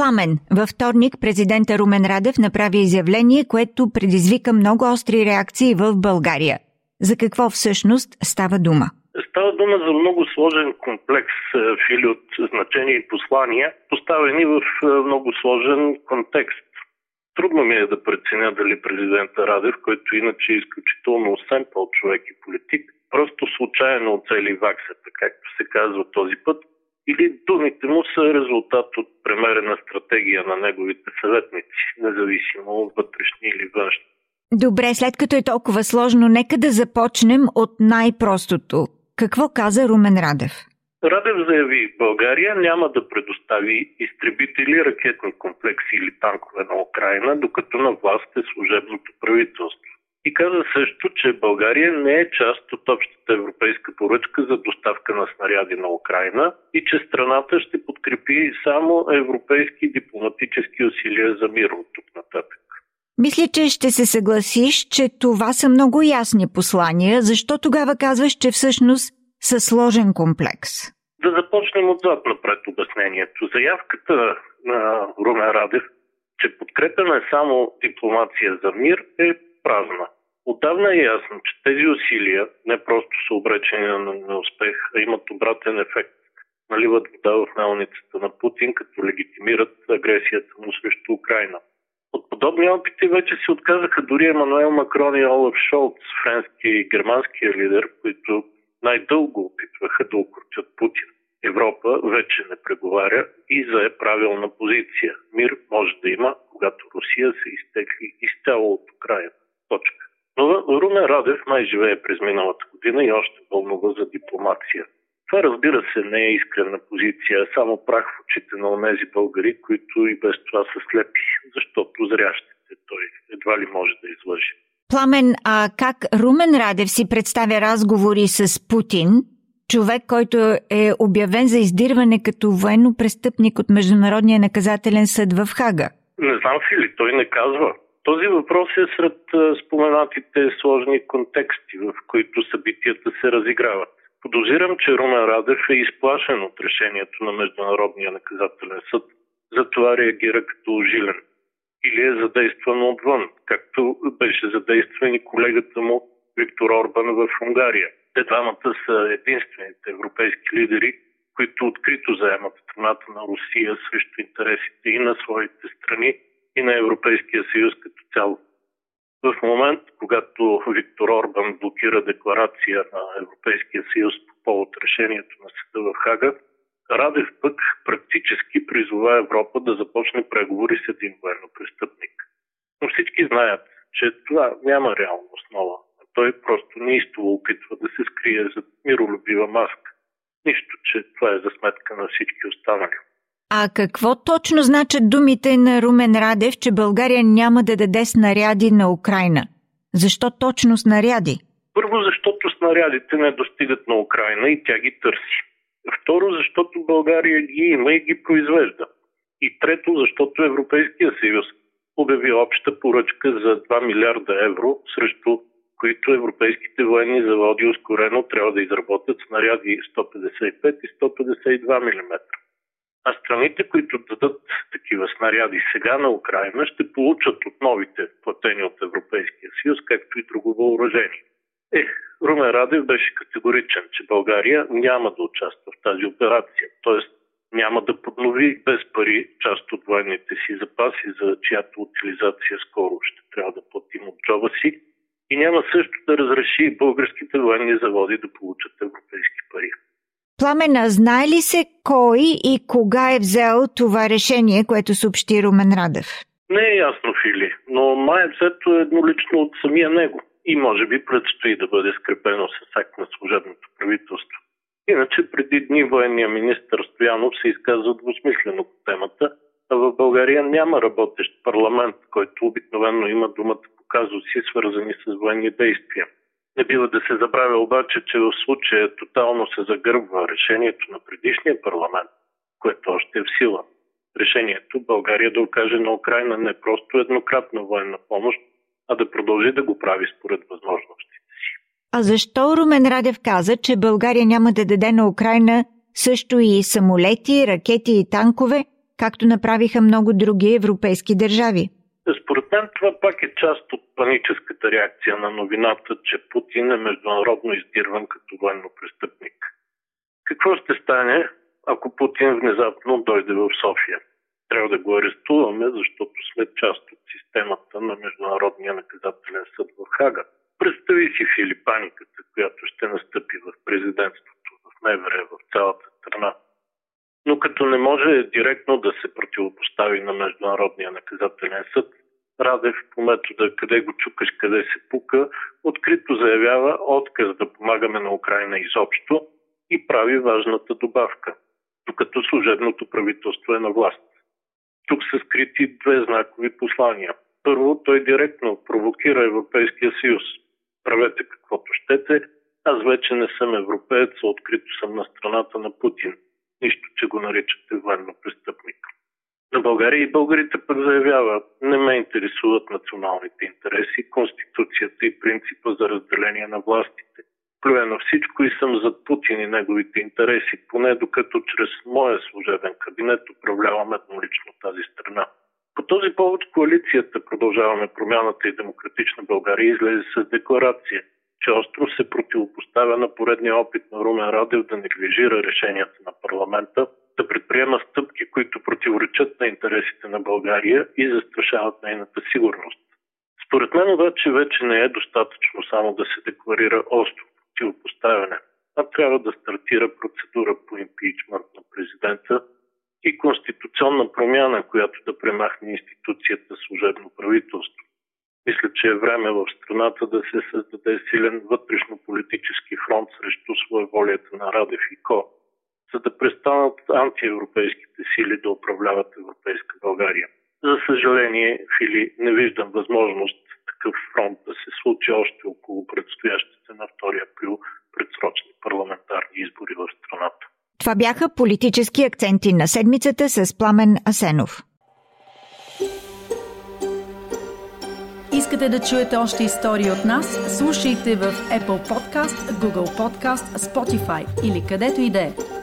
Пламен. Във вторник президента Румен Радев направи изявление, което предизвика много остри реакции в България. За какво всъщност става дума? Става дума за много сложен комплекс е, фили от значения и послания, поставени в е, много сложен контекст. Трудно ми е да преценя дали президента Радев, който иначе е изключително семпъл човек и политик, просто случайно оцели ваксата, както се казва този път, или думите му са резултат от премерена стратегия на неговите съветници, независимо вътрешни или външни. Добре, след като е толкова сложно, нека да започнем от най-простото. Какво каза Румен Радев? Радев заяви, България няма да предостави изтребители, ракетни комплекси или танкове на Украина, докато на власт е служебното правителство. И каза също, че България не е част от общата европейска поръчка за доставка на снаряди на Украина и че страната ще подкрепи само европейски дипломатически усилия за мир от тук нататък. Мисля, че ще се съгласиш, че това са много ясни послания. Защо тогава казваш, че всъщност са сложен комплекс? Да започнем отзад напред обяснението. Заявката на Румен Радев, че подкрепяме само дипломация за мир е празна. Отдавна е ясно, че тези усилия не просто са обречени на неуспех, а имат обратен ефект. Наливат вода в мелницата на Путин, като легитимират агресията му срещу Украина. От подобни опити вече се отказаха дори Емануел Макрон и Олаф Шолц, френски и германския лидер, които най-дълго опитваха да окрутят Путин. Европа вече не преговаря и зае правилна позиция. Мир може да има, когато Русия се изтекли изцяло от Украина. Румен Радев май живее през миналата година и още вълнува за дипломация. Това разбира се не е искрена позиция, само прах в очите на тези българи, които и без това са слепи, защото зрящите той едва ли може да излъжи. Пламен, а как Румен Радев си представя разговори с Путин, човек, който е обявен за издирване като военно престъпник от Международния наказателен съд в Хага? Не знам, Фили, той не казва. Този въпрос е сред споменатите сложни контексти, в които събитията се разиграват. Подозирам, че Румен Радев е изплашен от решението на Международния наказателен съд, затова реагира като жилен. Или е задействан отвън, както беше задействан и колегата му Виктор Орбан в Унгария. Те двамата са единствените европейски лидери, които открито заемат страната на Русия срещу интересите и на своите страни, Европейския съюз като цяло. В момент, когато Виктор Орбан блокира декларация на Европейския съюз по повод решението на съда в Хага, Радев пък практически призова Европа да започне преговори с един военно престъпник. Но всички знаят, че това няма реална основа. Той просто неистово опитва да се скрие за миролюбива маска. Нищо, че това е за сметка на всички останали. А какво точно значат думите на Румен Радев, че България няма да даде снаряди на Украина? Защо точно снаряди? Първо, защото снарядите не достигат на Украина и тя ги търси. Второ, защото България ги има и ги произвежда. И трето, защото Европейския съюз обяви обща поръчка за 2 милиарда евро, срещу които европейските военни заводи ускорено трябва да изработят снаряди 155 и 152 мм. А страните, които дадат такива снаряди сега на Украина, ще получат от новите платени от Европейския съюз, както и друго въоръжение. Е, Румен Радев беше категоричен, че България няма да участва в тази операция, т.е. няма да поднови без пари част от военните си запаси, за чиято утилизация скоро ще трябва да платим от джоба си и няма също да разреши българските военни заводи да получат европейски пари. Пламена, знае ли се кой и кога е взел това решение, което съобщи Румен Радев? Не е ясно, Фили, но май е взето еднолично от самия него и може би предстои да бъде скрепено с акт на служебното правителство. Иначе преди дни военния министр Стоянов се изказва двусмислено по темата, а в България няма работещ парламент, който обикновено има думата по казуси, свързани с военни действия. Не бива да се забравя обаче, че в случая тотално се загърбва решението на предишния парламент, което още е в сила. Решението България да окаже на Украина не просто еднократна военна помощ, а да продължи да го прави според възможностите си. А защо Румен Радев каза, че България няма да даде на Украина също и самолети, ракети и танкове, както направиха много други европейски държави? Мен това пак е част от паническата реакция на новината, че Путин е международно издирван като военно престъпник. Какво ще стане, ако Путин внезапно дойде в София? Трябва да го арестуваме, защото сме част от системата на Международния наказателен съд в Хага. Представи си Филипаниката, която ще настъпи в президентството, в МВР, в цялата страна. Но като не може директно да се противопостави на Международния наказателен съд, Радев по метода къде го чукаш, къде се пука, открито заявява отказ да помагаме на Украина изобщо и прави важната добавка, докато служебното правителство е на власт. Тук са скрити две знакови послания. Първо, той директно провокира Европейския съюз. Правете каквото щете, аз вече не съм европеец, а открито съм на страната на Путин. Нищо, че го наричате военно престъпник. На България и българите пък заявява, не ме интересуват националните интереси, конституцията и принципа за разделение на властите. Плюя на всичко и съм зад Путин и неговите интереси, поне докато чрез моя служебен кабинет управлявам еднолично тази страна. По този повод коалицията Продължаваме промяната и демократична България излезе с декларация, че остро се противопоставя на поредния опит на Румен Радев да неглижира решенията на парламента, да предприема стъпки, които противоречат на интересите на България и застрашават нейната сигурност. Според мен обаче вече не е достатъчно само да се декларира остро противопоставяне, а трябва да стартира процедура по импичмент на президента и конституционна промяна, която да премахне институцията служебно правителство. Мисля, че е време в страната да се създаде силен вътрешно-политически фронт срещу своеволията на Радев и Ко, за да престанат антиевропейските сили да управляват Европейска България. За съжаление, Фили, не виждам възможност такъв фронт да се случи още около предстоящите на 2 април предсрочни парламентарни избори в страната. Това бяха политически акценти на седмицата с Пламен Асенов. Искате да чуете още истории от нас? Слушайте в Apple Podcast, Google Podcast, Spotify или където и да е.